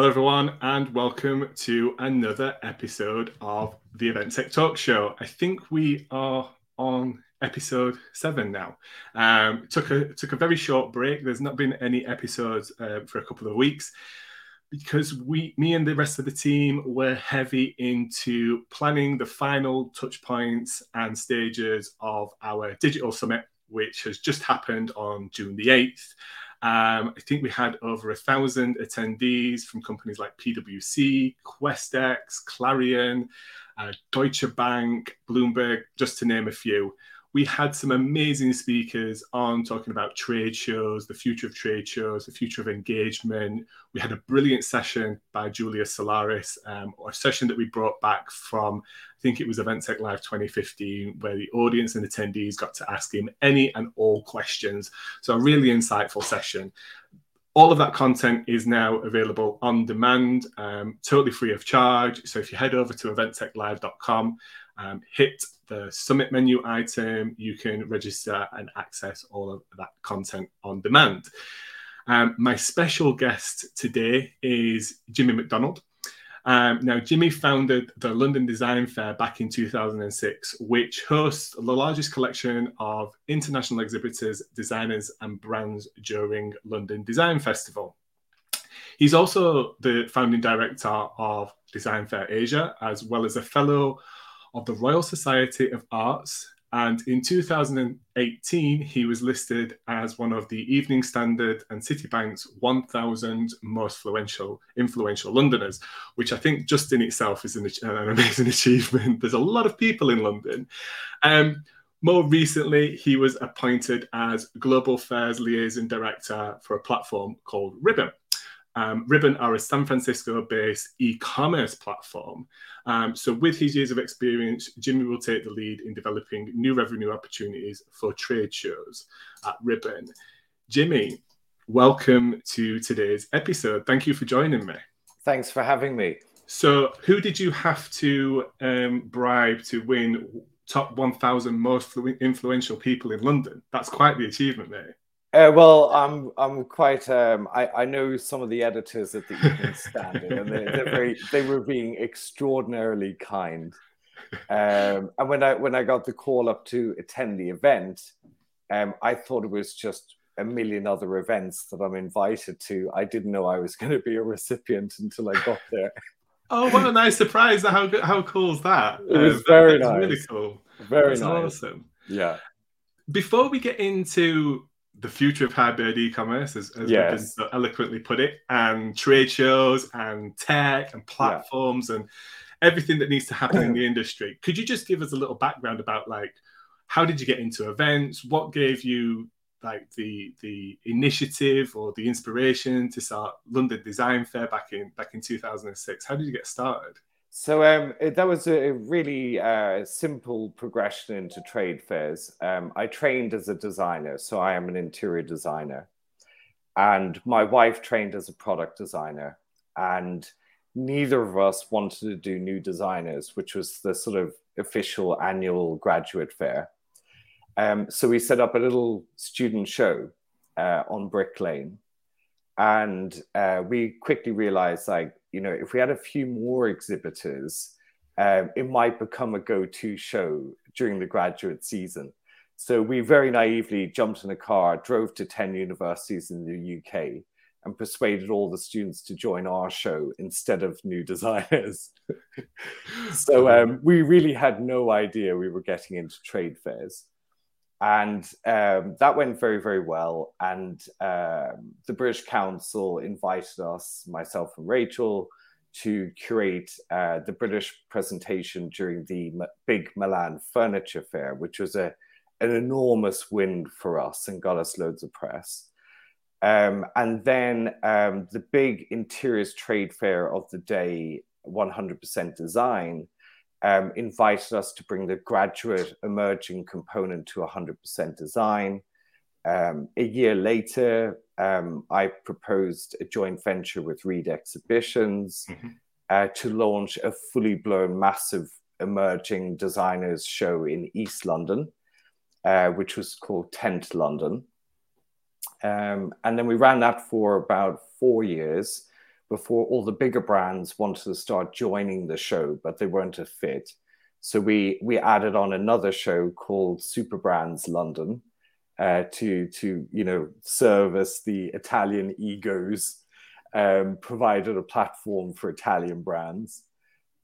Hello, everyone, and welcome to another episode of the Event Tech Talk Show. I think we are on episode seven now. Um, took a took a very short break. There's not been any episodes uh, for a couple of weeks because we, me and the rest of the team, were heavy into planning the final touch points and stages of our digital summit, which has just happened on June the eighth. Um, I think we had over a thousand attendees from companies like PwC, Questex, Clarion, uh, Deutsche Bank, Bloomberg, just to name a few we had some amazing speakers on talking about trade shows, the future of trade shows, the future of engagement. We had a brilliant session by Julius Solaris, um, a session that we brought back from, I think it was EventTech Live 2015, where the audience and attendees got to ask him any and all questions. So, a really insightful session. All of that content is now available on demand, um, totally free of charge. So, if you head over to eventtechlive.com, um, hit the summit menu item, you can register and access all of that content on demand. Um, my special guest today is Jimmy MacDonald. Um, now, Jimmy founded the London Design Fair back in 2006, which hosts the largest collection of international exhibitors, designers, and brands during London Design Festival. He's also the founding director of Design Fair Asia, as well as a fellow of the Royal Society of Arts. And in 2018, he was listed as one of the Evening Standard and Citibank's 1,000 most influential, influential Londoners, which I think just in itself is an, an amazing achievement. There's a lot of people in London. Um, more recently, he was appointed as Global Fairs Liaison Director for a platform called Ribbon. Um, Ribbon are a San Francisco based e commerce platform. Um, so, with his years of experience, Jimmy will take the lead in developing new revenue opportunities for trade shows at Ribbon. Jimmy, welcome to today's episode. Thank you for joining me. Thanks for having me. So, who did you have to um, bribe to win top 1,000 most influential people in London? That's quite the achievement, mate. Uh, well, I'm I'm quite. Um, I I know some of the editors at the Evening Standard, and they, are very. They were being extraordinarily kind. Um, and when I when I got the call up to attend the event, um, I thought it was just a million other events that I'm invited to. I didn't know I was going to be a recipient until I got there. Oh, what a nice surprise! How how cool is that? It was um, very nice. Really cool. Very That's nice. Awesome. Yeah. Before we get into the future of hybrid e-commerce, as, as yes. so eloquently put it, and trade shows and tech and platforms yeah. and everything that needs to happen in the industry. Could you just give us a little background about like how did you get into events? What gave you like the the initiative or the inspiration to start London Design Fair back in back in 2006? How did you get started? So um, that was a really uh, simple progression into trade fairs. Um, I trained as a designer, so I am an interior designer, and my wife trained as a product designer, and neither of us wanted to do new designers, which was the sort of official annual graduate fair. Um, so we set up a little student show uh, on Brick Lane, and uh, we quickly realized like you know, if we had a few more exhibitors, um, it might become a go-to show during the graduate season. So we very naively jumped in a car, drove to 10 universities in the UK, and persuaded all the students to join our show instead of new designers. so um, we really had no idea we were getting into trade fairs and um, that went very very well. And um, the british council invited us myself and rachel to curate uh, the british presentation during the big milan furniture fair which was a, an enormous win for us and got us loads of press. Um, and then um, the big interiors trade fair of the day 100% design um, invited us to bring the graduate emerging component to 100% design. Um, a year later, um, I proposed a joint venture with Reed Exhibitions mm-hmm. uh, to launch a fully blown, massive emerging designers show in East London, uh, which was called Tent London. Um, and then we ran that for about four years before all the bigger brands wanted to start joining the show, but they weren't a fit. So we we added on another show called Super Brands London uh, to to you know service the Italian egos, um, provided a platform for Italian brands,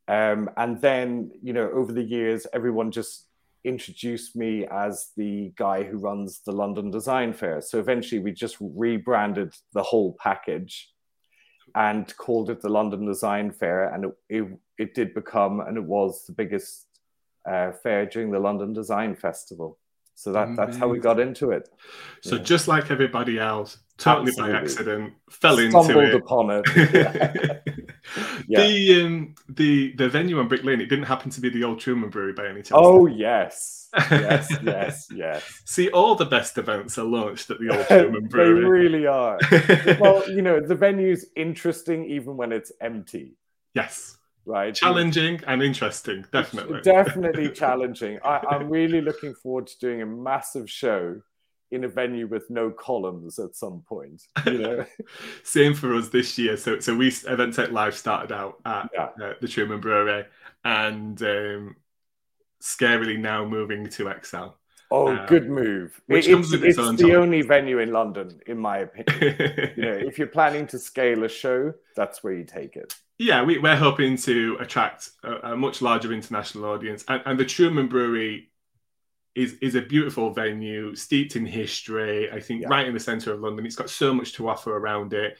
um, and then you know over the years everyone just introduced me as the guy who runs the London Design Fair. So eventually we just rebranded the whole package and called it the London Design Fair, and it, it, it did become and it was the biggest uh, fair during the London Design Festival. So that, that's how we got into it. So yeah. just like everybody else, totally Absolutely. by accident, fell Stumbled into it. upon it. Yeah. The um, the the venue on Brick Lane, it didn't happen to be the old Truman Brewery by any chance. Oh yes, yes, yes, yes. See, all the best events are launched at the old Truman Brewery. they really are. well, you know, the venue's interesting even when it's empty. Yes right? Challenging and interesting, definitely. definitely challenging. I, I'm really looking forward to doing a massive show in a venue with no columns at some point. You know, same for us this year. So, so we Event Tech Live started out at yeah. uh, the Truman Brewery, and um, scarily now moving to ExCeL. Oh, um, good move! Which it, comes it's, with its, it's the only venue in London, in my opinion. you know, if you're planning to scale a show, that's where you take it. Yeah, we, are hoping to attract a, a, much larger international audience, and, and the Truman Brewery is is a beautiful venue, steeped in history. I think yeah. right in the centre of London. It's got so much to offer around it.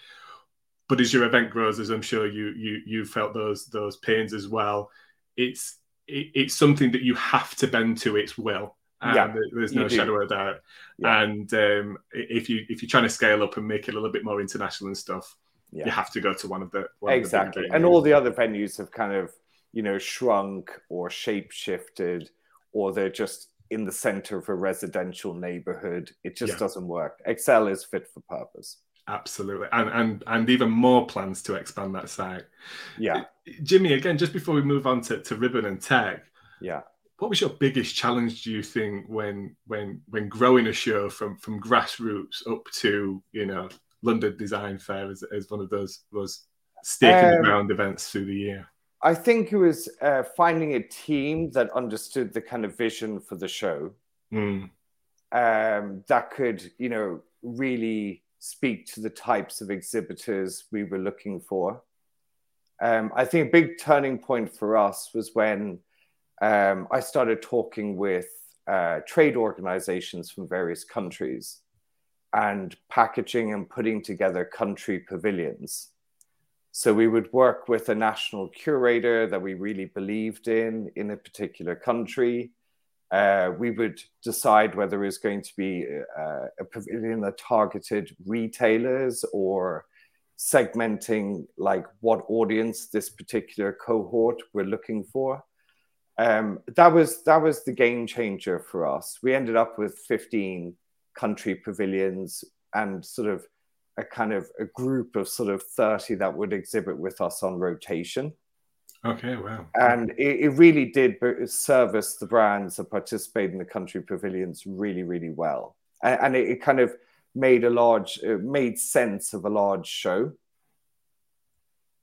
But as your event grows, as I'm sure you you you felt those those pains as well, it's it, it's something that you have to bend to its will yeah, there's no shadow of doubt. Yeah. And um, if you if you're trying to scale up and make it a little bit more international and stuff, yeah. you have to go to one of the one exactly. Of the and all the other venues have kind of you know shrunk or shape shifted, or they're just in the center of a residential neighborhood. It just yeah. doesn't work. ExCeL is fit for purpose. Absolutely, and and and even more plans to expand that site. Yeah, Jimmy. Again, just before we move on to, to Ribbon and Tech. Yeah what was your biggest challenge do you think when when when growing a show from from grassroots up to you know london design fair as, as one of those those stake in the um, ground events through the year i think it was uh, finding a team that understood the kind of vision for the show mm. um, that could you know really speak to the types of exhibitors we were looking for um, i think a big turning point for us was when um, I started talking with uh, trade organizations from various countries and packaging and putting together country pavilions. So we would work with a national curator that we really believed in in a particular country. Uh, we would decide whether it was going to be uh, a pavilion that targeted retailers or segmenting like what audience this particular cohort we're looking for um, that was that was the game changer for us. We ended up with 15 country pavilions and sort of a kind of a group of sort of 30 that would exhibit with us on rotation. Okay, wow. And it, it really did service the brands that participate in the country pavilions really, really well. And, and it, it, kind of made a large, made sense of a large show.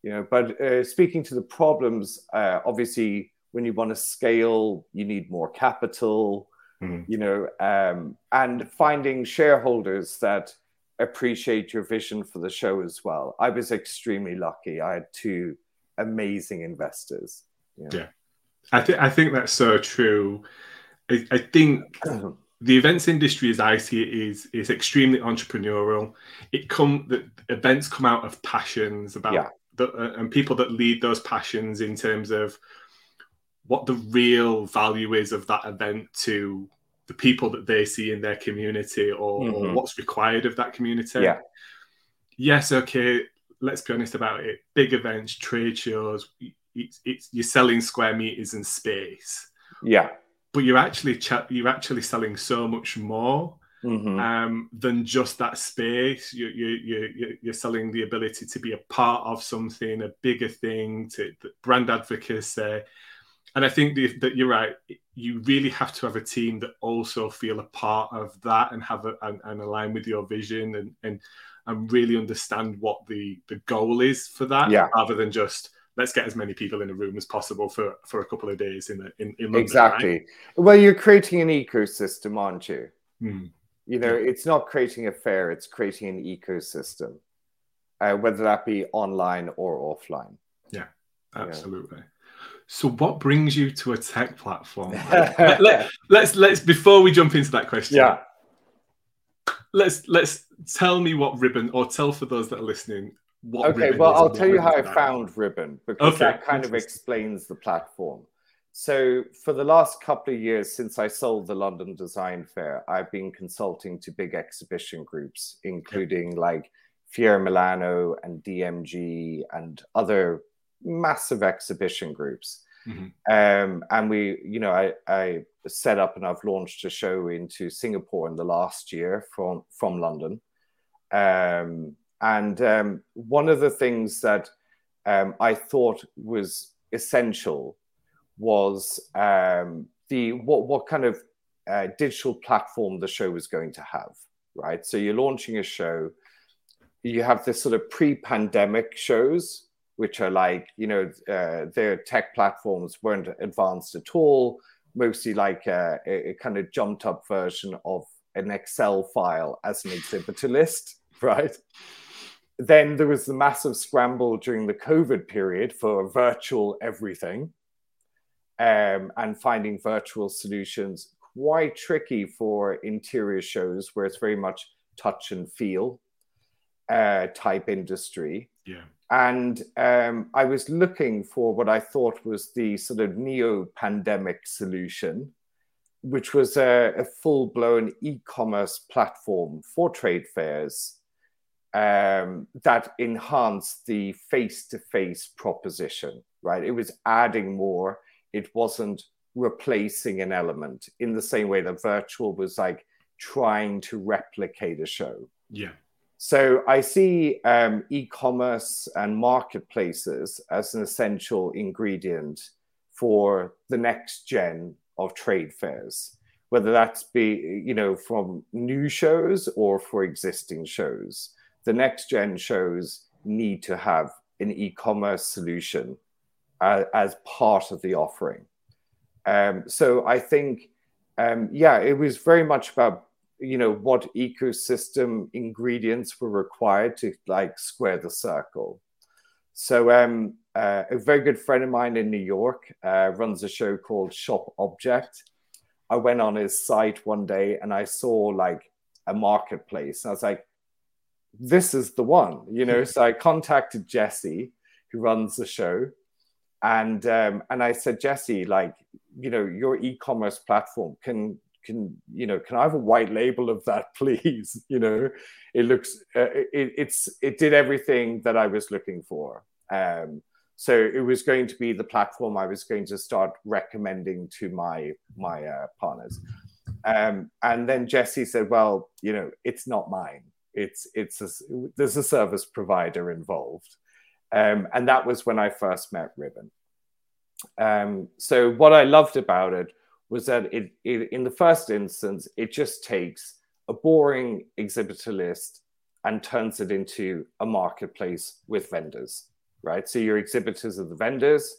You know, but uh, speaking to the problems, uh, obviously when you want to scale, you need more capital, mm. you know, um, and finding shareholders that appreciate your vision for the show as well. I was extremely lucky. I had two amazing investors. You know. Yeah, I think I think that's so true. I, I think. the events industry, as I see it, is is extremely entrepreneurial. It come the events come out of passions about yeah. the, uh, and people that lead those passions in terms of what the real value is of that event to the people that they see in their community or, mm-hmm. or what's required of that community. Yeah. Yes, okay, let's be honest about it. Big events, trade shows, it's, it's you're selling square meters and space. Yeah. But you're actually ch- you're actually selling so much more mm-hmm. um, than just that space. You, you, you, you're selling the ability to be a part of something, a bigger thing, to brand advocacy, and I think that you're right. You really have to have a team that also feel a part of that and have a, and, and align with your vision and, and and really understand what the the goal is for that, yeah. rather than just let's get as many people in a room as possible for for a couple of days in in, in London, exactly. Right? Well, you're creating an ecosystem, aren't you? Mm. You know, yeah. it's not creating a fair; it's creating an ecosystem, uh, whether that be online or offline. Yeah, absolutely. So, what brings you to a tech platform? let, let, let's let's before we jump into that question. Yeah. Let's let's tell me what ribbon, or tell for those that are listening what. Okay, well, I'll tell you how I found Ribbon because okay. that kind of explains the platform. So, for the last couple of years since I sold the London Design Fair, I've been consulting to big exhibition groups, including like Fiera Milano and DMG and other massive exhibition groups. Mm-hmm. Um, and we, you know, I, I set up and I've launched a show into Singapore in the last year from from London. Um, and um, one of the things that um, I thought was essential was um, the what what kind of uh, digital platform the show was going to have. Right, so you're launching a show. You have this sort of pre-pandemic shows which are like, you know, uh, their tech platforms weren't advanced at all, mostly like a, a, kind of jumped up version of an Excel file as an exhibitor list, right? Then there was the massive scramble during the COVID period for virtual everything um, and finding virtual solutions quite tricky for interior shows where it's very much touch and feel uh, type industry. Yeah. And um, I was looking for what I thought was the sort of neo pandemic solution, which was a, a full blown e commerce platform for trade fairs um, that enhanced the face to face proposition, right? It was adding more, it wasn't replacing an element in the same way that virtual was like trying to replicate a show. Yeah. So I see um, e-commerce and marketplaces as an essential ingredient for the next gen of trade fairs, whether that's be you know from new shows or for existing shows. The next gen shows need to have an e-commerce solution uh, as part of the offering. Um, so I think, um, yeah, it was very much about you know what ecosystem ingredients were required to like square the circle. So um, uh, a very good friend of mine in new york uh, runs a show called Shoppe Object. I went on his site one day and i saw like a marketplace. And i was like this is the one you know? So i contacted jesse who runs the show and um, and i said jesse like you know your e-commerce platform can can you know can i have a white label of that please? You know it looks uh, it, it's it did everything that i was looking for. Um, so it was going to be the platform i was going to start recommending to my my uh, partners. Um, and then jesse said well you know it's not mine. It's it's a, there's a service provider involved. Um, and that was when i first met ribbon. Um, so what i loved about it was that it, it, in the first instance, it just takes a boring exhibitor list and turns it into a marketplace with vendors, right? So your exhibitors are the vendors.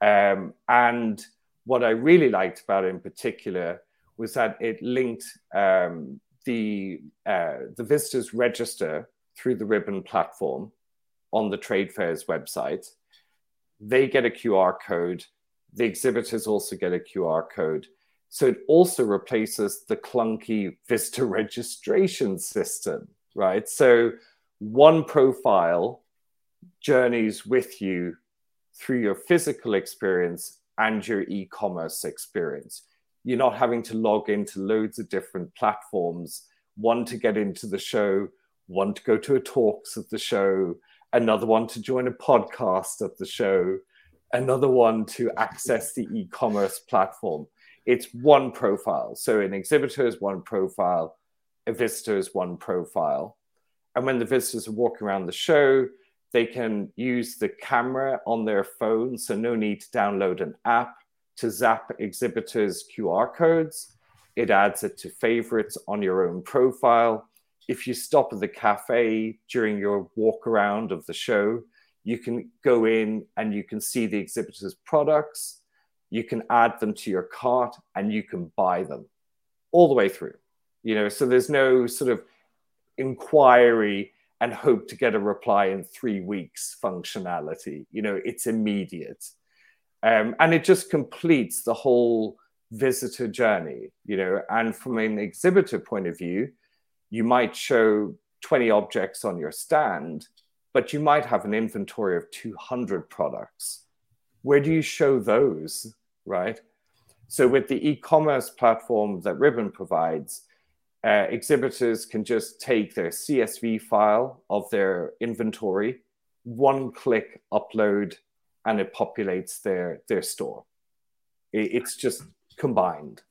Um, and what I really liked about it in particular was that it linked um, the, uh, the visitors register through the Ribbon platform on the trade fair's website. They get a QR code the exhibitors also get a QR code. So it also replaces the clunky visitor registration system, right? So one profile journeys with you through your physical experience and your e commerce experience. You're not having to log into loads of different platforms, one to get into the show, one to go to a talks at the show, another one to join a podcast at the show, another one to access the e-commerce platform. It's one profile. So an exhibitor is one profile, a visitor is one profile. And when the visitors are walking around the show, They can use the camera on their phone, so no need to download an app to zap exhibitors' QR codes. It adds it to favorites on your own profile. If you stop at the cafe during your walk around of the show, you can go in and you can see the exhibitor's products. You can add them to your cart and you can buy them all the way through. You know, so there's no sort of inquiry and hope to get a reply in three weeks functionality. You know, it's immediate. Um, and it just completes the whole visitor journey, you know. And from an exhibitor point of view, you might show 20 objects on your stand, but you might have an inventory of 200 products. Where do you show those, right? So, with the e commerce platform that Ribbon provides, uh, exhibitors can just take their CSV file of their inventory, one click upload, and it populates their, their store. It, it's just combined.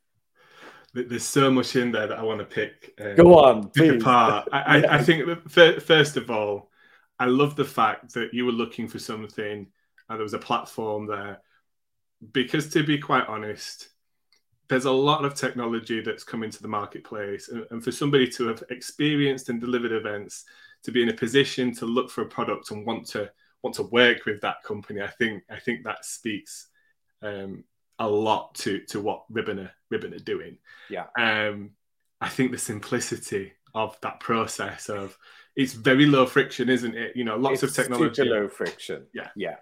There's so much in there that I want to pick. Um, Go on, pick apart. I, I, I think first of all, I love the fact that you were looking for something and there was a platform there. Because to be quite honest, there's a lot of technology that's come into the marketplace. And, and, for somebody to have experienced and delivered events, to be in a position to look for a product and want to want to work with that company, I think I think that speaks um, a lot to to what Ribbon are, Ribbon are doing. Yeah. Um, I think the simplicity of that process of it's very low friction, isn't it? You know, lots it's of technology. Super low friction. Yeah. Yeah.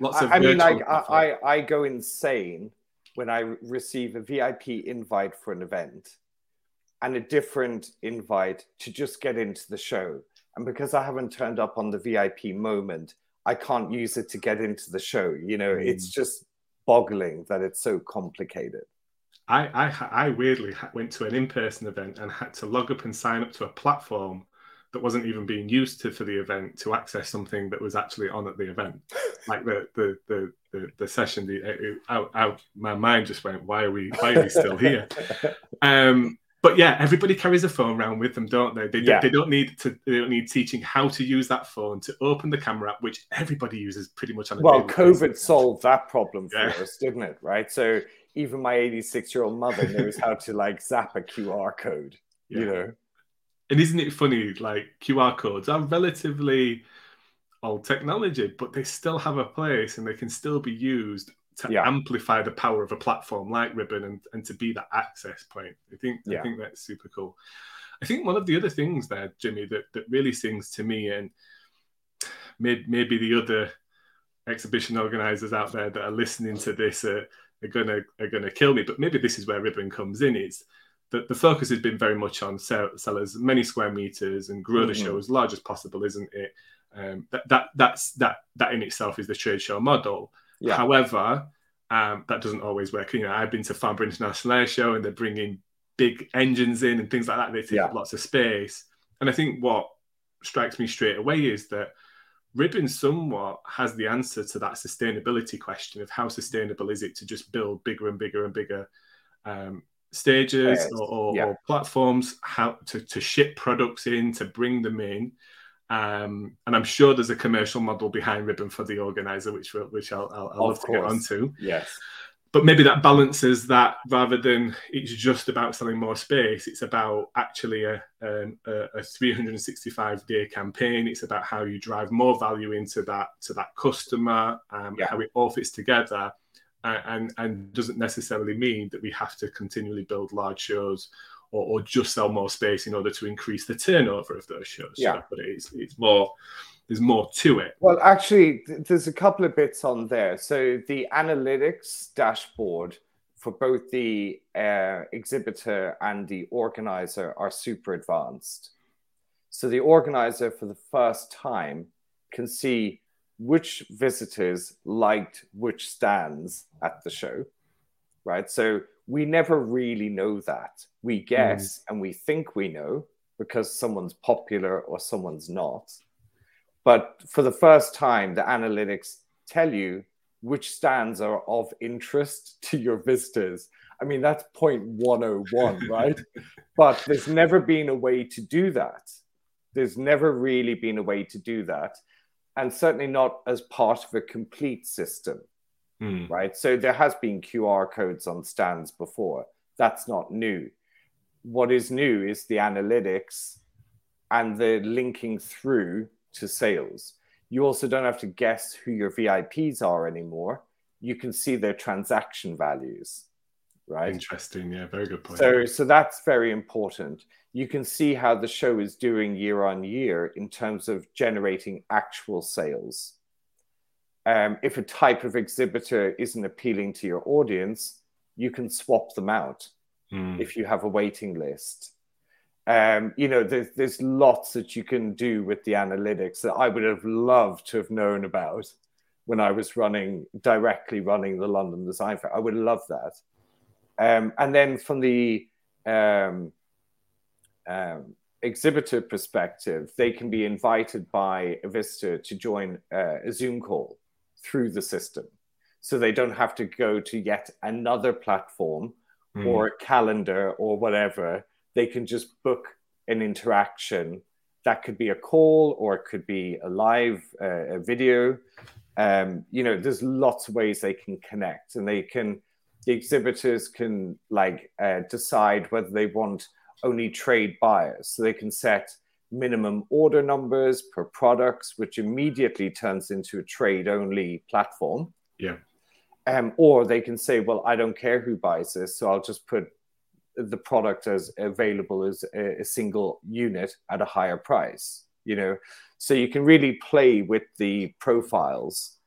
Lots of I, I mean, like I, I, I go insane when I receive a VIP invite for an event and a different invite to just get into the show. And because I haven't turned up on the VIP moment, I can't use it to get into the show. You know, mm. it's just boggling that it's so complicated. I, I, I weirdly went to an in-person event and had to log up and sign up to a platform that wasn't even being used to for the event to access something that was actually on at the event, like the the the the, the session. The out, out my mind just went, why are we why are we still here? Um, but yeah, everybody carries a phone around with them, don't they? They, yeah. they don't need to. They don't need teaching how to use that phone to open the camera app, which everybody uses pretty much on. A well, COVID basis. solved that problem for yeah. us, didn't it? Right. So even my 86 year old mother knows how to like zap a QR code. Yeah. You know and isn't it funny? Like QR codes are relatively old technology, but they still have a place and they can still be used to yeah. amplify the power of a platform like Ribbon and, and to be that access point. I think yeah. I think that's super cool. I think one of the other things there, Jimmy, that, that really sings to me, and maybe, maybe the other exhibition organizers out there that are listening to this are, are gonna are gonna kill me, but maybe this is where Ribbon comes in. Is the, the focus has been very much on sell, sell as many square meters and grow mm-hmm. the show as large as possible, isn't it? Um, that, that that's that that in itself is the trade show model. Yeah. However, um, that doesn't always work. You know, I've been to Farnborough International Air Show and they're bringing big engines in and things like that. They take yeah. up lots of space. And I think what strikes me straight away is that Ribbon somewhat has the answer to that sustainability question of how sustainable is it to just build bigger and bigger and bigger um, stages or, or, yeah. or, platforms how to, to ship products in to bring them in um, and I'm sure there's a commercial model behind Ribbon for the organizer, which which I'll, I'll, I'll love course. to get onto. Yes, but maybe that balances that rather than it's just about selling more space. It's about actually a um, a, a 365 day campaign. It's about how you drive more value into that to that customer, um, yeah. how it all fits together and and doesn't necessarily mean that we have to continually build large shows or, or just sell more space in order to increase the turnover of those shows. Yeah, but it's it's more there's more to it. Well, actually, there's a couple of bits on there. So the analytics dashboard for both the uh, exhibitor and the organizer are super advanced. So the organizer, for the first time, can see which visitors liked which stands at the show, right? So we never really know that. We guess mm. and we think we know because someone's popular or someone's not. But for the first time, the analytics tell you which stands are of interest to your visitors. I mean, that's point 101, right? but there's never been a way to do that. There's never really been a way to do that. And certainly not as part of a complete system, Mm. right? So there has been QR codes on stands before. That's not new. What is new is the analytics and the linking through to sales. You also don't have to guess who your VIPs are anymore. You can see their transaction values, right? Interesting. Yeah, very good point. So, so that's very important. You can see how the show is doing year on year in terms of generating actual sales. Um, if a type of exhibitor isn't appealing to your audience, you can swap them out Mm. if you have a waiting list. Um, you know, there's, there's lots that you can do with the analytics that I would have loved to have known about when I was running directly running the London Design Fair. I would love that. Um, and then from the um, um, exhibitor perspective, they can be invited by a visitor to join uh, a Zoom call through the system. So they don't have to go to yet another platform Mm. or calendar or whatever. They can just book an interaction. That could be a call or it could be a live uh, a video. Um, you know, there's lots of ways they can connect, and they can. The exhibitors can like uh, decide whether they want only trade buyers, so they can set minimum order numbers per products, which immediately turns into a trade only platform. Yeah. Um, or they can say, well, I don't care who buys this, so I'll just put the product as available as a, a single unit at a higher price. You know, so you can really play with the profiles.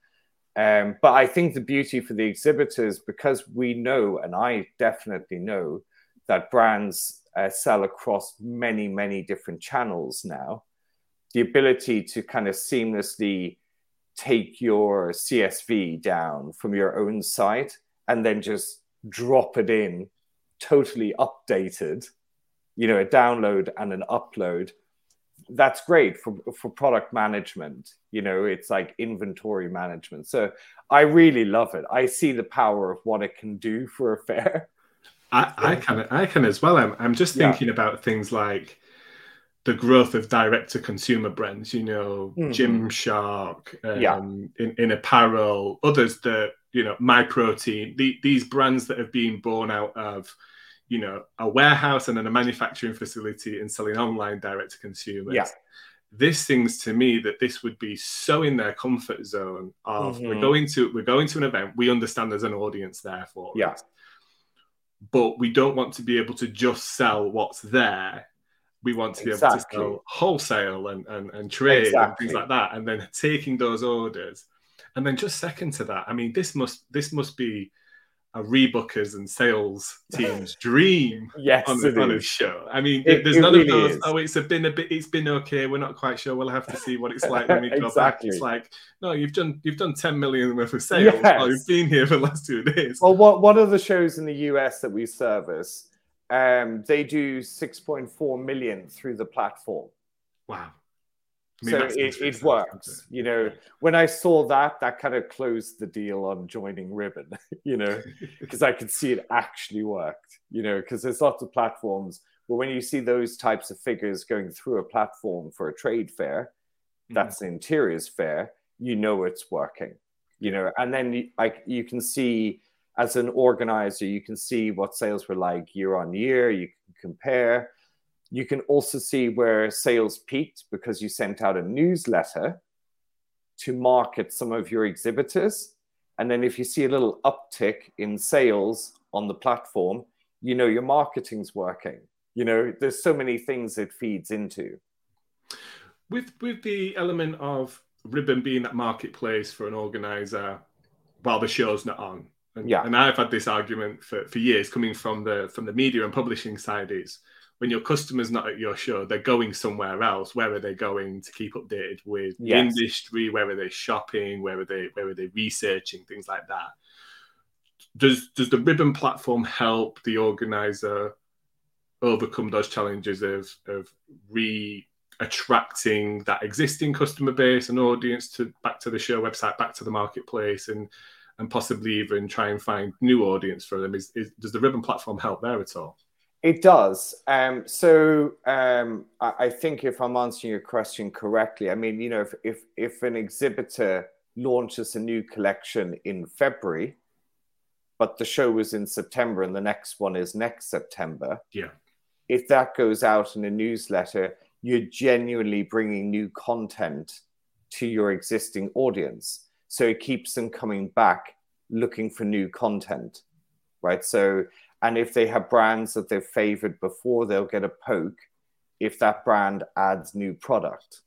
Um, but I think the beauty for the exhibitors, because we know, and I definitely know, that brands uh, sell across many, many different channels now, the ability to kind of seamlessly take your CSV down from your own site and then just drop it in totally updated, you know, a download and an upload. That's great for, for product management. You know, it's like inventory management. So I really love it. I see the power of what it can do for a fair. I, I can I can as well. I'm I'm just Yeah. thinking about things like the growth of direct to consumer brands, you know, Mhm. Gymshark, um, Yeah. in, in apparel, others that, you know, Myprotein, the, these brands that have been born out of, you know, a warehouse and then a manufacturing facility and selling online direct to consumers. Yeah. This seems to me that this would be so in their comfort zone of we're Mhm. going to we're going to an event, we understand there's an audience there for Yeah. but we don't want to be able to just sell what's there. We want to be able to sell wholesale and, and, and trade and things like that, and then taking those orders. And then just second to that, I mean, this must this must be a rebookers and sales team's dream Yes, on, on a show. I mean, It- there's it none really of those. is. Oh, it's a been a bit. It's been okay. We're not quite sure. We'll have to see what it's like when we go back. Exactly. It's like, no, you've done you've done 10 million worth of sales. Yes. Oh, you've been here for the last two days. Well, what one of the shows in the US that we service, um, they do 6.4 million through the platform. Wow. I mean, so it, it works. You know, when I saw that, that kind of closed the deal on joining Ribbon, you know, because I could see it actually worked, you know, because there's lots of platforms. But when you see those types of figures going through a platform for a trade fair, Mm. that's an interiors fair, you know it's working, you know, and then like you can see as an organizer, you can see what sales were like year on year. You can compare. You can also see where sales peaked because you sent out a newsletter to market some of your exhibitors. And then if you see a little uptick in sales on the platform, you know your marketing's working. You know, there's so many things it feeds into. with with the element of ribbon being that marketplace for an organizer while the show's not on and, Yeah. and i've had this argument for, for years coming from the from the media and publishing side is when your customer's not at your show they're going somewhere else where are they going to keep updated with the Yes. industry where are they shopping where are they where are they researching things like that does does the ribbon platform help the organizer overcome those challenges of of re attracting that existing customer base and audience to back to the show website, back to the marketplace, and and possibly even try and find new audience for them. Is, is does the Ribbon platform help there at all? It does. Um, so um, I, I, think if I'm answering your question correctly, I mean, you know, if, if, if an exhibitor launches a new collection in February, but the show was in September and the next one is next September. Yeah. If that goes out in a newsletter, you're genuinely bringing new content to your existing audience. So it keeps them coming back looking for new content, right? So, and if they have brands that they've favored before, they'll get a poke if that brand adds new product,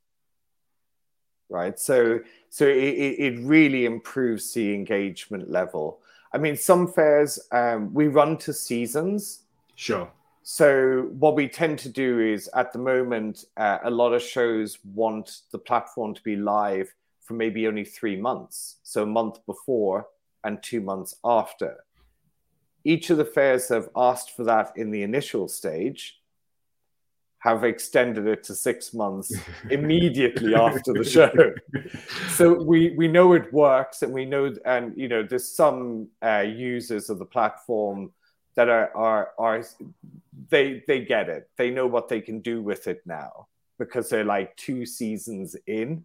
right? So, so it, it really improves the engagement level. I mean, some fairs um, we run to seasons. Sure. So what we tend to do is, at the moment, uh, a lot of shows want the platform to be live for maybe only three months, so a month before and two months after. Each of the fairs have asked for that in the initial stage, have extended it to six months immediately after the show. So we we know it works, and we know, and you know, there's some uh, users of the platform that are are are they they get it. They know what they can do with it now because they're like two seasons in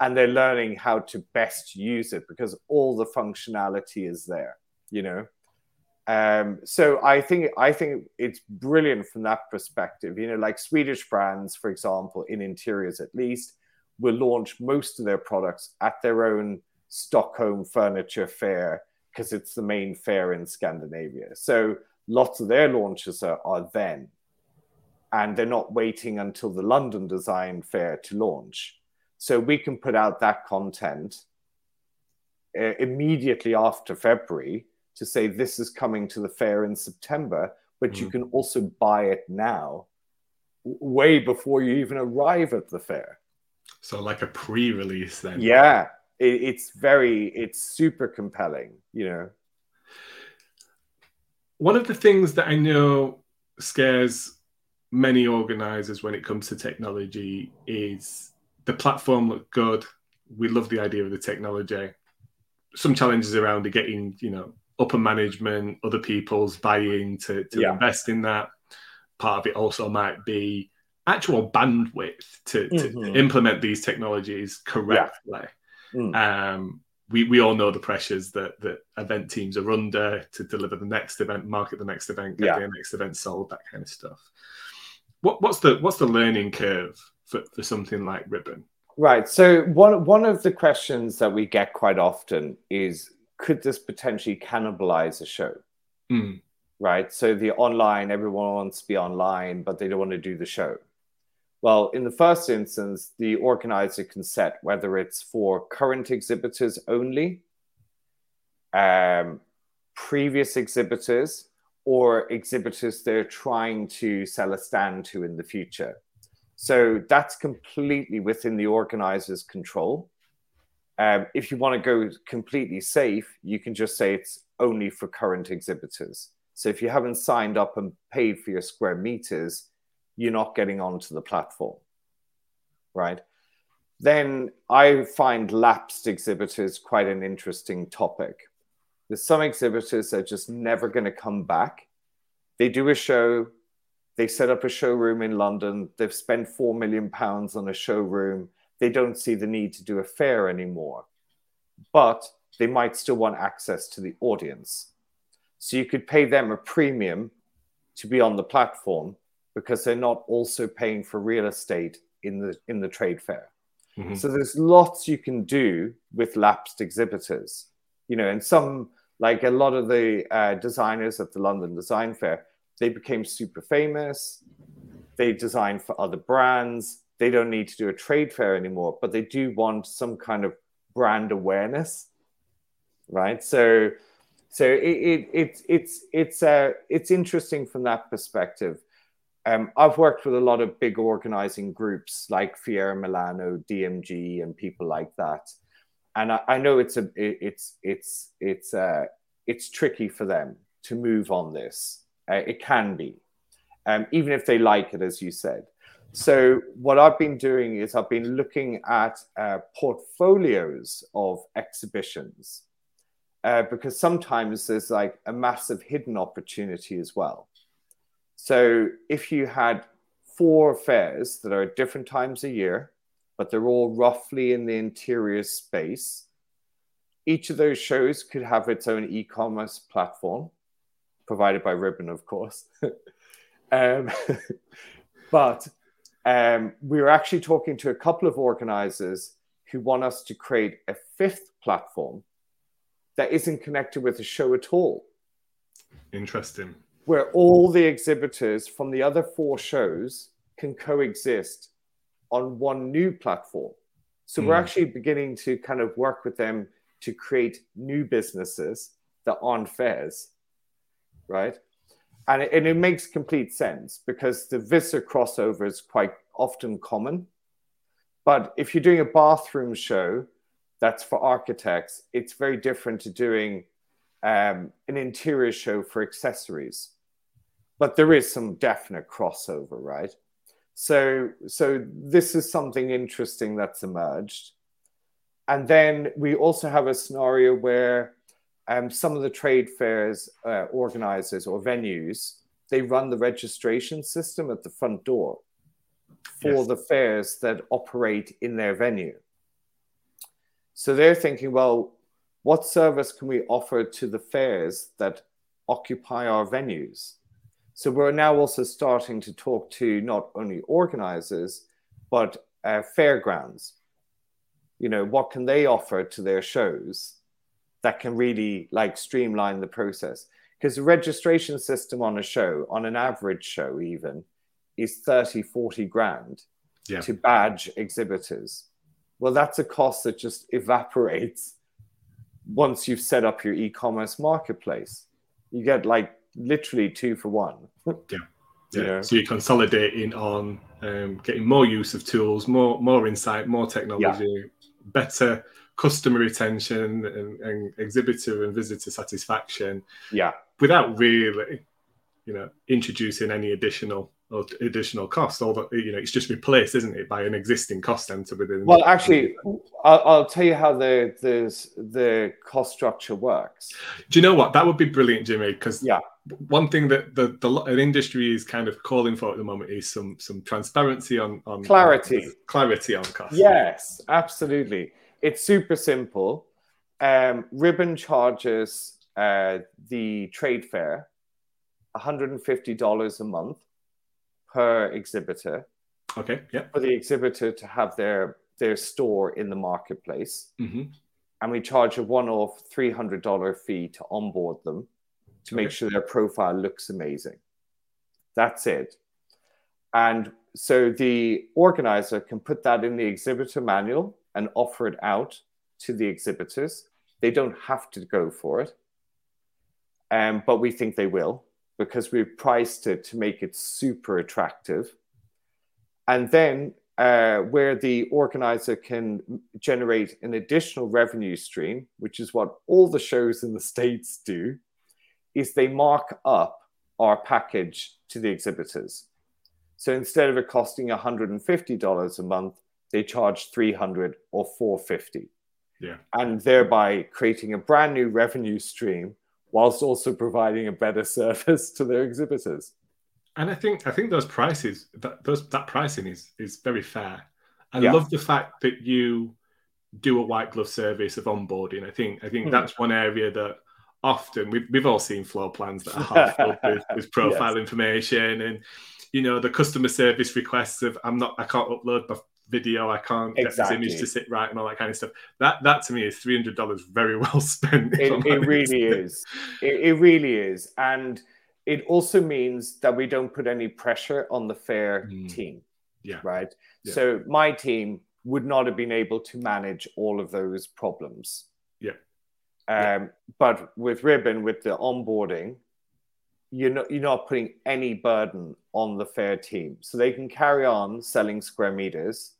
and they're learning how to best use it because all the functionality is there you know um, so i think i think it's brilliant from that perspective. You know like swedish brands for example in interiors at least will launch most of their products at their own stockholm furniture fair because it's the main fair in scandinavia. So lots of their launches are, are then and they're not waiting until the london design fair to launch. So we can put out that content uh, immediately after February to say this is coming to the fair in September, but mm. you can also buy it now, way before you even arrive at the fair. So, like a pre release, then? Yeah, it, it's very, it's super compelling, you know. One of the things that I know scares many organizers when it comes to technology is the platform looked good. We love the idea of the technology. Some challenges around getting, you know, upper management, other people's buy-in to, to yeah. invest in that. Part of it also might be actual bandwidth to, to, mm-hmm. to implement these technologies correctly. Yeah. Mm. Um, we, we all know the pressures that, that event teams are under to deliver the next event, market the next event, get yeah. the next event sold, that kind of stuff. What, what's the what's the learning curve for, for something like Ribbon? Right. So one one of the questions that we get quite often is could this potentially cannibalize a show? Mm. Right. So the online, everyone wants to be online, but they don't want to do the show. Well, in the first instance, the organizer can set whether it's for current exhibitors only, um, previous exhibitors, or exhibitors they're trying to sell a stand to in the future. So that's completely within the organizer's control. Um, if you want to go completely safe, you can just say it's only for current exhibitors. So if you haven't signed up and paid for your square meters, you're not getting onto the platform, right? Then I find lapsed exhibitors quite an interesting topic. There's some exhibitors that are just never going to come back. They do a show, they set up a showroom in London. They've spent four million pounds on a showroom. They don't see the need to do a fair anymore, but they might still want access to the audience. So you could pay them a premium to be on the platform because they're not also paying for real estate in the in the trade fair. Mm-hmm. So there's lots you can do with lapsed exhibitors, you know, and some like a lot of the uh, designers at the London Design Fair they became super famous. They designed for other brands. They don't need to do a trade fair anymore, but they do want some kind of brand awareness, right? So, so it, it, it it's it's uh, it's interesting from that perspective. Um, I've worked with a lot of big organizing groups like Fiera Milano, DMG, and people like that, and I, I know it's a it, it's it's it's uh, it's tricky for them to move on this uh, it can be, um, even if they like it, as you said. So, what I've been doing is I've been looking at uh, portfolios of exhibitions uh, because sometimes there's like a massive hidden opportunity as well. So if you had four fairs that are at different times a year, but they're all roughly in the interior space, each of those shows could have its own e-commerce platform, provided by Ribbon, of course. um, but um, we were actually talking to a couple of organizers who want us to create a fifth platform that isn't connected with the show at all. Interesting. Where all the exhibitors from the other four shows can coexist on one new platform. So mm. we're hmm. actually beginning to kind of work with them to create new businesses that aren't fairs, right? And it, and it makes complete sense because the visitor crossover is quite often common. But if you're doing a bathroom show that's for architects, it's very different to doing um, an interior show for accessories. But there is some definite crossover, right? So, so this is something interesting that's emerged. And then we also have a scenario where um, some of the trade fairs uh, organizers or venues they run the registration system at the front door for yes. the fairs that operate in their venue. So they're thinking, well, what service can we offer to the fairs that occupy our venues? So we're now also starting to talk to not only organizers, but uh, fairgrounds. You know, what can they offer to their shows that can really like streamline the process? Because the registration system on a show, on an average show even, is 30, 40 grand yeah. to badge exhibitors. Well, that's a cost that just evaporates once you've set up your e-commerce marketplace. You get like literally two for one. yeah. Yeah. So you're consolidating on um, getting more use of tools, more more insight, more technology, yeah. better customer retention and, and, exhibitor and visitor satisfaction. Yeah. Without really, you know, introducing any additional additional cost. That you know, it's just replaced, isn't it, by an existing cost center within. Well, actually, I'll, I'll, tell you how the the the cost structure works. Do you know what? That would be brilliant, Jimmy. Because yeah, one thing that the the an industry is kind of calling for at the moment is some some transparency on on clarity, on, clarity on cost. Yes, absolutely. It's super simple. Um, Ribbon charges uh, the trade fair $150 a month per exhibitor. Okay. Yeah. For the exhibitor to have their their store in the marketplace, mm-hmm. and we charge a one-off three hundred dollar fee to onboard them to okay. make sure their profile looks amazing. That's it. And so the organizer can put that in the exhibitor manual and offer it out to the exhibitors. They don't have to go for it, um, but we think they will because we've priced it to make it super attractive. And then uh, where the organizer can generate an additional revenue stream, which is what all the shows in the States do, is they mark up our package to the exhibitors. So instead of it costing $150 a month, they charge 300 or 450. Yeah. And thereby creating a brand new revenue stream whilst also providing a better service to their exhibitors. And I think I think those prices that those that pricing is is very fair. I yeah. love the fact that you do a white glove service of onboarding. I think I think mm. that's one area that often we've, we've all seen floor plans that are half filled with, with profile yes. information and you know the customer service requests of I'm not I can't upload my video. I can't get this image to sit right and all that kind of stuff. That that to me is three hundred dollars very well spent. It, it really is. It, it, really is, and it also means that we don't put any pressure on the fair mm. team. Yeah. Right. Yeah. So my team would not have been able to manage all of those problems. Yeah. Um, yeah. But with Ribbon, with the onboarding, you're not you're not putting any burden on the fair team, so they can carry on selling square meters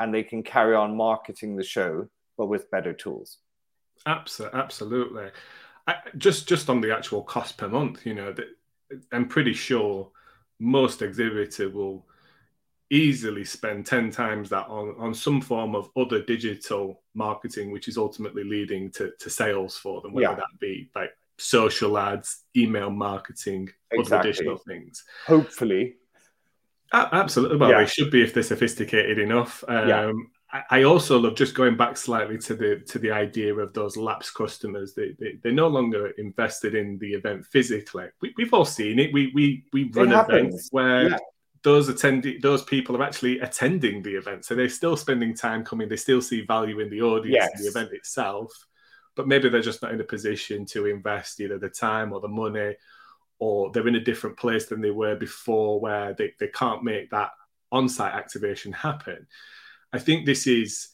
and they can carry on marketing the show, but with better tools. Absolutely. I, just just on the actual cost per month, you know, I'm pretty sure most exhibitor will easily spend 10 times that on, on some form of other digital marketing, which is ultimately leading to, to sales for them, whether yeah. that be like social ads, email marketing, exactly. other additional things. Hopefully. Absolutely. Well, yeah. they should be if they're sophisticated enough. Um, yeah. I also love just going back slightly to the to the idea of those lapsed customers. They, they they're no longer invested in the event physically. We, have all seen it. We we we run events where yeah. those attending those people are actually attending the event, so they're still spending time coming. They still see value in the audience yes. the event itself, but maybe they're just not in a position to invest either the time or the money, or they're in a different place than they were before, where they, they can't make that on-site activation happen. I think this is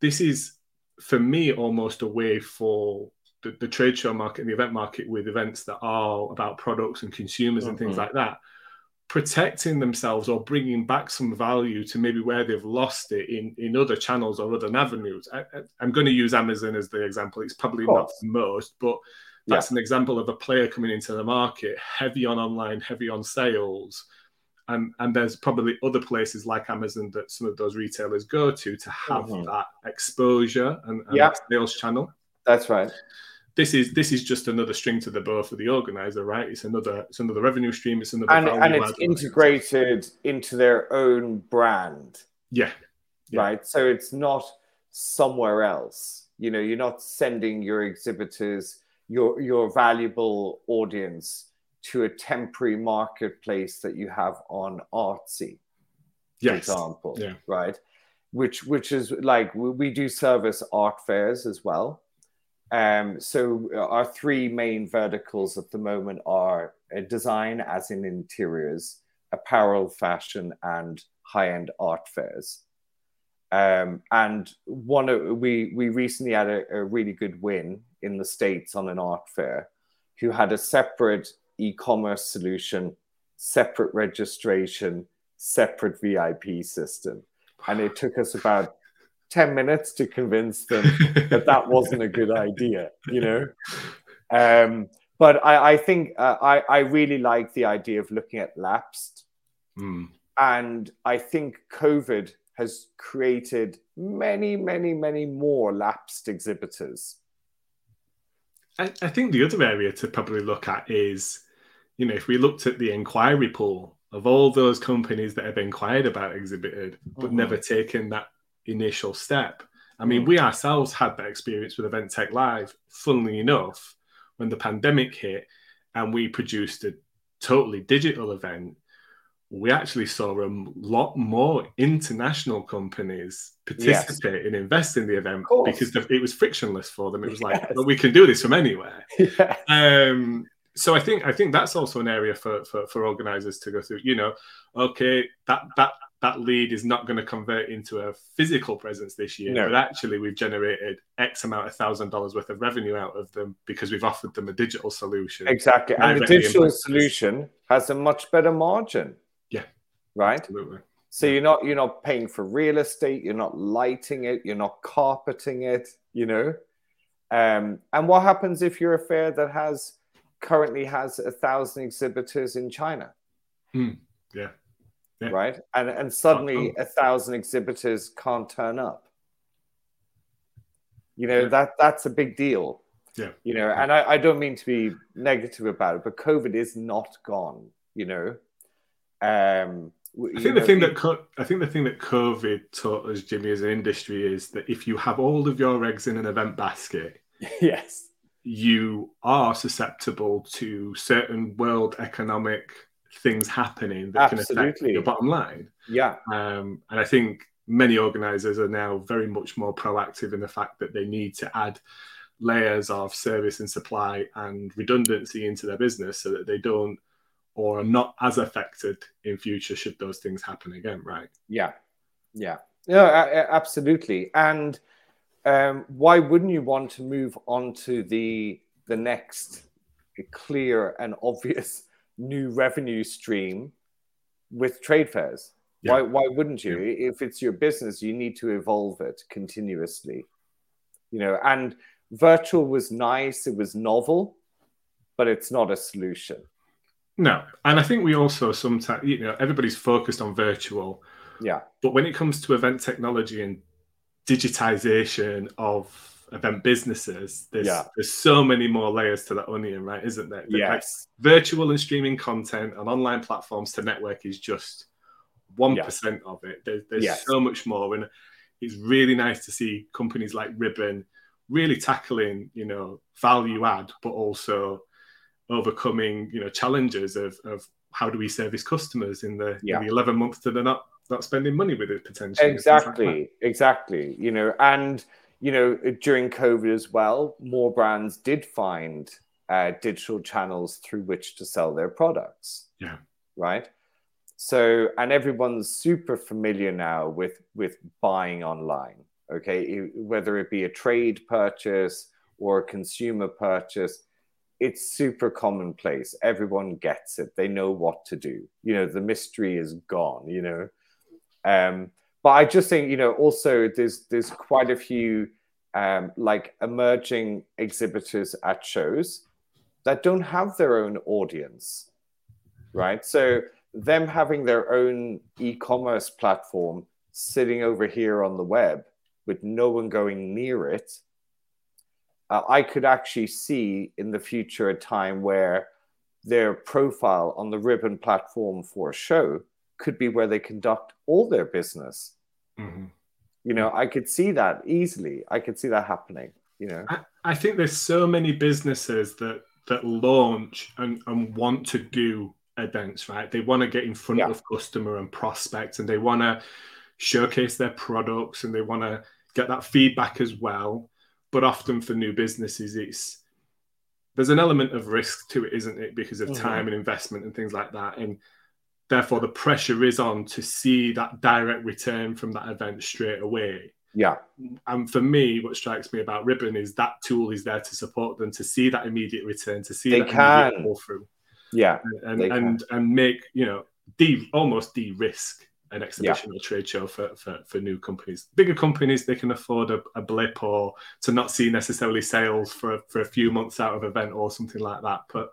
this is for me almost a way for the, the, trade show market and the event market with events that are about products and consumers mm-hmm. and things mm-hmm. like that protecting themselves or bringing back some value to maybe where they've lost it in, in other channels or other avenues. I, am going to use Amazon as the example. It's probably not the most, but that's yeah. an example of a player coming into the market heavy on online, heavy on sales, and and there's probably other places like Amazon that some of those retailers go to to have mm-hmm. that exposure and, and yeah. sales channel. That's right. This is this is just another string to the bow for the organizer, right? It's another it's another revenue stream. It's another and, and it's integrated into their own brand. Yeah. yeah. Right. So it's not somewhere else. You know, you're not sending your exhibitors your your valuable audience to a temporary marketplace that you have on Artsy, yes. for example, yeah. right? Which which is like we do service art fairs as well. Um, so our three main verticals at the moment are uh, design, as in interiors, apparel, fashion, and high-end art fairs. Um, and one of, we we recently had a, a really good win in the states on an art fair, who had a separate e-commerce solution, separate registration, separate VIP system. And it took us about 10 minutes to convince them that that wasn't a good idea, you know? Um, but I, I think uh, I, I really like the idea of looking at lapsed. Mm. And I think COVID has created many, many, many more lapsed exhibitors. I, I think the other area to probably look at is you know, if we looked at the inquiry pool of all those companies that have inquired about exhibited but mm-hmm. never taken that initial step. I mean, mm-hmm. we ourselves had that experience with Event Tech Live, funnily enough, when the pandemic hit and we produced a totally digital event. We actually saw a lot more international companies participate yes. and invest in the event because it was frictionless for them. It was like, yes. well, we can do this from anywhere. Yeah. Um, so I think I think that's also an area for, for, for organizers to go through. You know, okay, that that that lead is not going to convert into a physical presence this year, no. but actually we've generated X amount of thousand dollars worth of revenue out of them because we've offered them a digital solution. Exactly, and the digital solution has a much better margin. Yeah, right. Absolutely. So you're not you're not paying for real estate, you're not lighting it, you're not carpeting it, you know. Um, and what happens if you're a fair that has currently has a thousand exhibitors in China. Mm, yeah. yeah. Right. And and suddenly a thousand exhibitors can't turn up. You know, yeah. that that's a big deal. Yeah. You know, and I, I don't mean to be negative about it, but COVID is not gone, you know. Um I think the thing that I think the thing that COVID taught us, Jimmy, as an industry, is that if you have all of your eggs in an event basket, yes, you are susceptible to certain world economic things happening that Absolutely. can affect your bottom line. Yeah. Um, and I think many organizers are now very much more proactive in the fact that they need to add layers of service and supply and redundancy into their business so that they don't or are not as affected in future should those things happen again, right? Yeah. Yeah. Yeah, absolutely. And um, why wouldn't you want to move on to the the next clear and obvious new revenue stream with trade fairs? Yeah. Why why wouldn't you? Yeah. If it's your business, you need to evolve it continuously. You know, and virtual was nice, it was novel, but it's not a solution. No, and I think we also sometimes, you know, everybody's focused on virtual. Yeah. But when it comes to event technology and digitization of event businesses, there's Yeah. there's so many more layers to that onion, right? Isn't there? Like, Yes. virtual and streaming content and online platforms to network is just one of it. There, there's Yes. so much more, and it's really nice to see companies like Ribbon really tackling, you know, value add, but also overcoming, you know, challenges of, of how do we service customers in the, Yeah. in the 11 months that they're not not spending money with it potentially. things like exactly exactly you know and you know during covid as well more brands did find uh, digital channels through which to sell their products Yeah. right so and everyone's super familiar now with with buying online okay whether it be a trade purchase or a consumer purchase it's super commonplace. Everyone gets it. They know what to do. You know the mystery is gone you know? Um, but I just think you know also there's there's quite a few um, like emerging exhibitors at shows that don't have their own audience, right? So them having their own e-commerce platform sitting over here on the web with no one going near it, uh, I could actually see in the future a time where their profile on the Ribbon platform for a show could be where they conduct all their business. Mhm. You know, I could see that easily. I could see that happening. You know, I, I think there's so many businesses that that launch and, and want to do events, right? They want to get in front Yeah. of customer and prospects and they want to showcase their products and they want to get that feedback as well. But often for new businesses, it's there's an element of risk to it, isn't it? Because of Mhm. time and investment and things like that. And therefore the pressure is on to see that direct return from that event straight away yeah, and for me, what strikes me about Ribbon is that tool is there to support them to see that immediate return, to see They that immediate can. pull through, yeah, and They and and make you know de almost de-risk an exhibition or trade show for, for for new companies. Bigger companies they can afford a, a blip or to not see necessarily sales for for a few months out of event or something like that. But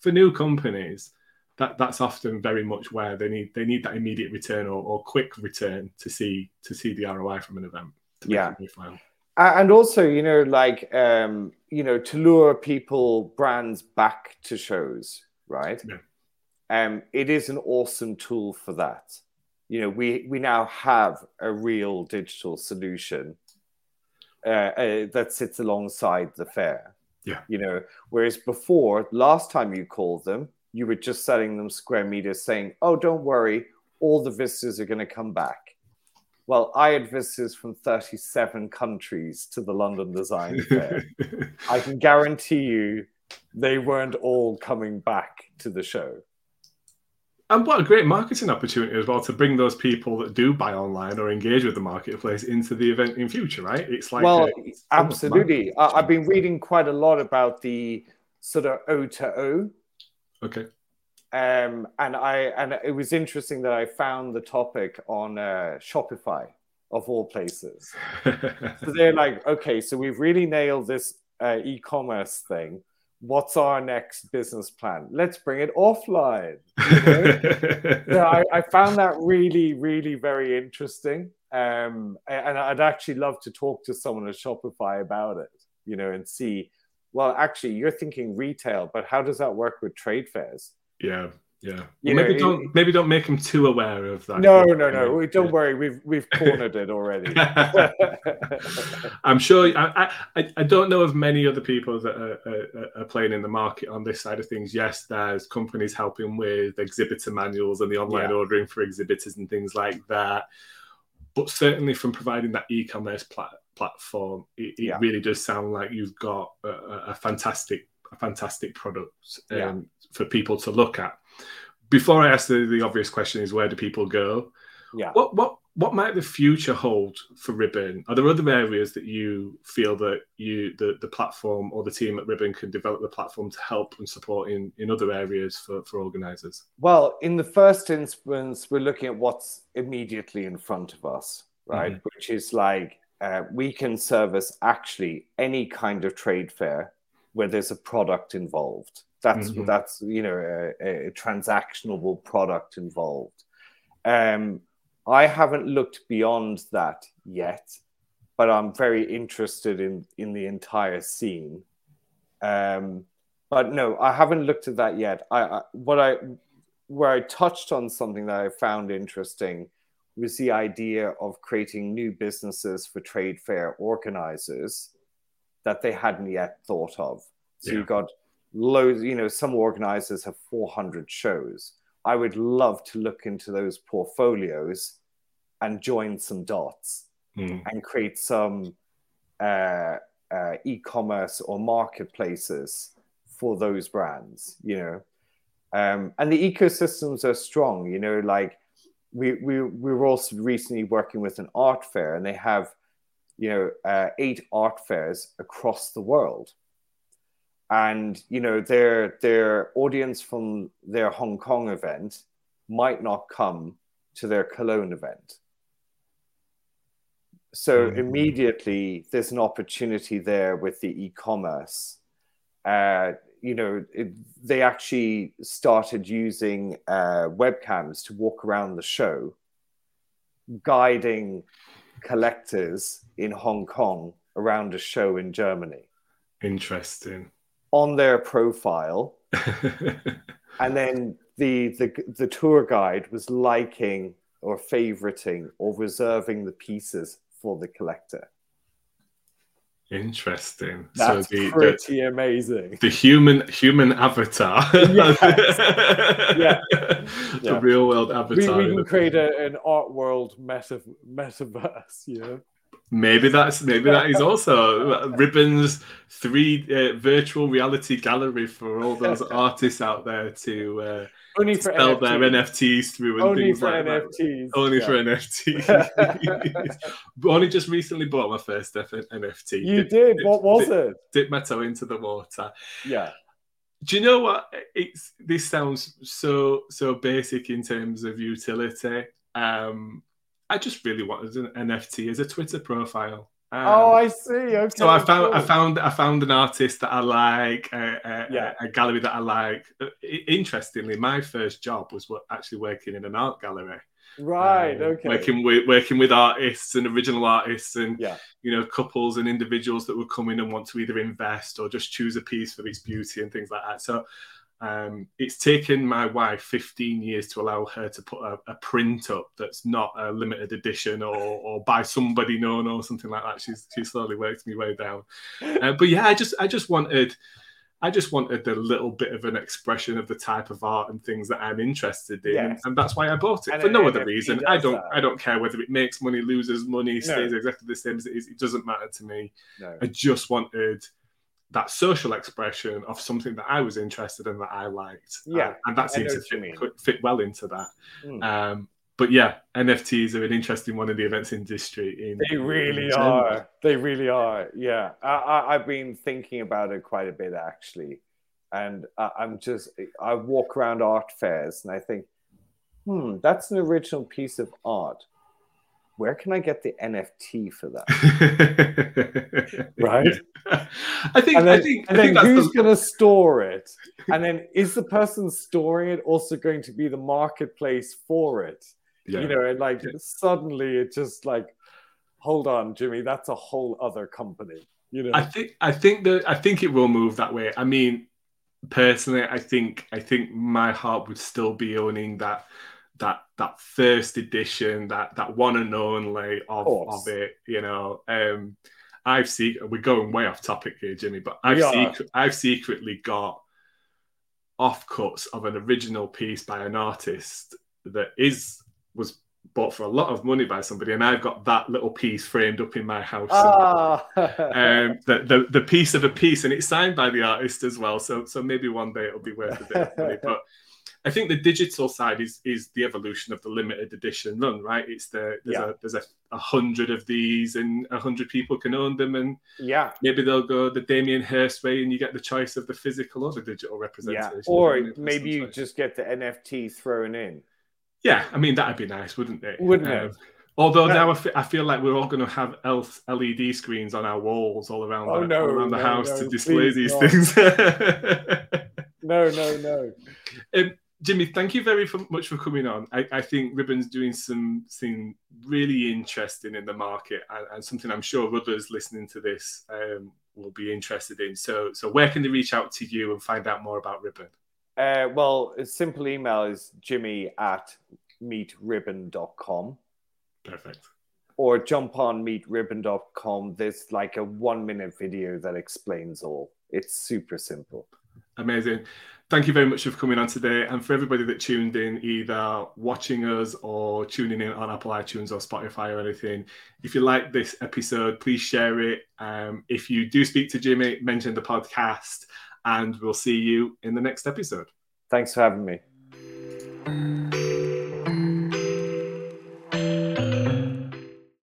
for new companies, that that's often very much where they need they need that immediate return or, or quick return to see to see the ROI from an event. To make Yeah. it worthwhile. And also you know like um, you know to lure people brands back to shows, right? Yeah. Um, it is an awesome tool for that. You know, we we now have a real digital solution uh, uh, that sits alongside the fair. Yeah. You know, whereas before, last time you called them, you were just selling them square meters, saying, "Oh, don't worry, all the visitors are going to come back." Well, I had visitors from 37 countries to the London Design Fair. I can guarantee you they weren't all coming back to the show. And what a great marketing opportunity as well to bring those people that do buy online or engage with the marketplace into the event in future, right? It's like well, a- it's absolutely. I, I've been reading quite a lot about the sort of O to O. okay. Um, and I and it was interesting that I found the topic on uh, Shopify of all places. So they're like, okay, so we've really nailed this uh, e-commerce thing. What's our next business plan? Let's bring it offline. You know? so I, I found that really, really very interesting. Um, and I'd actually love to talk to someone at Shopify about it, you know, and see, well, actually, you're thinking retail, but how does that work with trade fairs? yeah, yeah. Well, maybe know, don't maybe don't make them too aware of that. No, no, no. Don't Yeah. worry, we've we've cornered it already. I'm sure. I, I I don't know of many other people that are, are, are playing in the market on this side of things. Yes, there's companies helping with exhibitor manuals and the online Yeah. ordering for exhibitors and things like that. But certainly, from providing that e-commerce plat- platform, it, it Yeah. really does sound like you've got a, a fantastic, a fantastic product um, for people to look at. Before I ask the, the obvious question, is where do people go? yeah. What what what might the future hold for Ribbon? Are there other areas that you feel that you the, the platform or the team at Ribbon can develop the platform to help and support in, in other areas for, for organizers? Well, in the first instance, we're looking at what's immediately in front of us, right? Mhm. Which is like uh, we can service actually any kind of trade fair where there's a product involved. That's Mhm. that's you know a, a transactionable product involved. Um, I haven't looked beyond that yet, but I'm very interested in in the entire scene. Um, but no, I haven't looked at that yet. I, I what I where I touched on something that I found interesting was the idea of creating new businesses for trade fair organizers that they hadn't yet thought of. So yeah. you've got loads, you know, some organizers have 400 shows. I would love to look into those portfolios and join some dots mm. and create some uh, uh, e-commerce or marketplaces for those brands, you know. Um, and the ecosystems are strong, you know, like we, we, we were also recently working with an art fair and they have, you know, uh, eight art fairs across the world. And, you know, their, their audience from their Hong Kong event might not come to their Cologne event. So mm-hmm. immediately there's an opportunity there with the e-commerce. Uh, you know, it, they actually started using uh, webcams to walk around the show, guiding collectors in Hong Kong around a show in Germany. Interesting. On their profile. and then the, the the tour guide was liking or favoriting or reserving the pieces for the collector. Interesting. That's so the, pretty the, amazing. The human human avatar. Yes. yeah. The yeah. real world avatar. We, we can create a, an art world meta, metaverse, you know. Maybe that's maybe that is also ribbons three uh, virtual reality gallery for all those artists out there to uh, only for sell NFTs. their NFTs through and only things for like NFTs. That. Only yeah. for NFTs. only just recently bought my first NFT. You dip, did. Dip, what was dip, it? Dip my toe into the water. Yeah. Do you know what? It's this sounds so so basic in terms of utility. Um, I just really wanted an NFT as a Twitter profile. Um, oh, I see. Okay. So I found cool. I found I found an artist that I like, a, a, yeah. a, a gallery that I like. Uh, interestingly, my first job was actually working in an art gallery. Right. Um, okay. Working with working with artists and original artists and yeah. you know couples and individuals that would come in and want to either invest or just choose a piece for its beauty and things like that. So um, it's taken my wife 15 years to allow her to put a, a print up that's not a limited edition or, or by somebody known or something like that. She's she slowly worked me way down. Uh, but yeah, I just I just wanted I just wanted a little bit of an expression of the type of art and things that I'm interested in, yes. and, that's why I bought it and for no other reason. I don't that. I don't care whether it makes money, loses money, stays no. exactly the same as it is. It doesn't matter to me. No. I just wanted that social expression of something that I was interested in that I liked. Yeah, and that seems to fit, fit, well into that. Mm. Um, but yeah, NFTs are an interesting one in the events industry. In, they really in are. They really are. Yeah, I, have been thinking about it quite a bit actually, and I, I'm just I walk around art fairs and I think, hmm, that's an original piece of art where can I get the NFT for that? right? I think. Then, I think, and I then think who's the... going to store it? And then is the person storing it also going to be the marketplace for it? Yeah. You know, and like yeah. suddenly it just like, hold on, Jimmy, that's a whole other company. You know, I think I think that I think it will move that way. I mean, personally, I think I think my heart would still be owning that that that first edition, that that one and only of, of, of it. You know, um, I've seen we're going way off topic here, Jimmy, but I've secret, I've secretly got offcuts of an original piece by an artist that is was bought for a lot of money by somebody, and I've got that little piece framed up in my house. Ah. um, the, the the piece of a piece, and it's signed by the artist as well. So so maybe one day it'll be worth a bit of money, but. I think the digital side is is the evolution of the limited edition run, right? It's the there's yeah. a there's a, a, hundred of these and a hundred people can own them, and yeah, maybe they'll go the Damien Hirst way, and you get the choice of the physical or the digital representation. Yeah, or maybe you choice. just get the NFT thrown in. Yeah, I mean that'd be nice, wouldn't it? Wouldn't um, it? Although no. now I, f- I feel like we're all going to have LED screens on our walls all around, oh, the, no, all around the no, house to display these not. things. no, no, no. Um, Jimmy, thank you very much for coming on. I, I think Ribbon's doing something really interesting in the market and, and something I'm sure others listening to this um, will be interested in. So, so where can they reach out to you and find out more about Ribbon? Uh, well, a simple email is jimmy at meetribbon.com. Perfect. Or jump on meetribbon.com. There's like a one minute video that explains all. It's super simple. Amazing. Thank you very much for coming on today. And for everybody that tuned in, either watching us or tuning in on Apple iTunes or Spotify or anything, if you like this episode, please share it. Um, if you do speak to Jimmy, mention the podcast, and we'll see you in the next episode. Thanks for having me.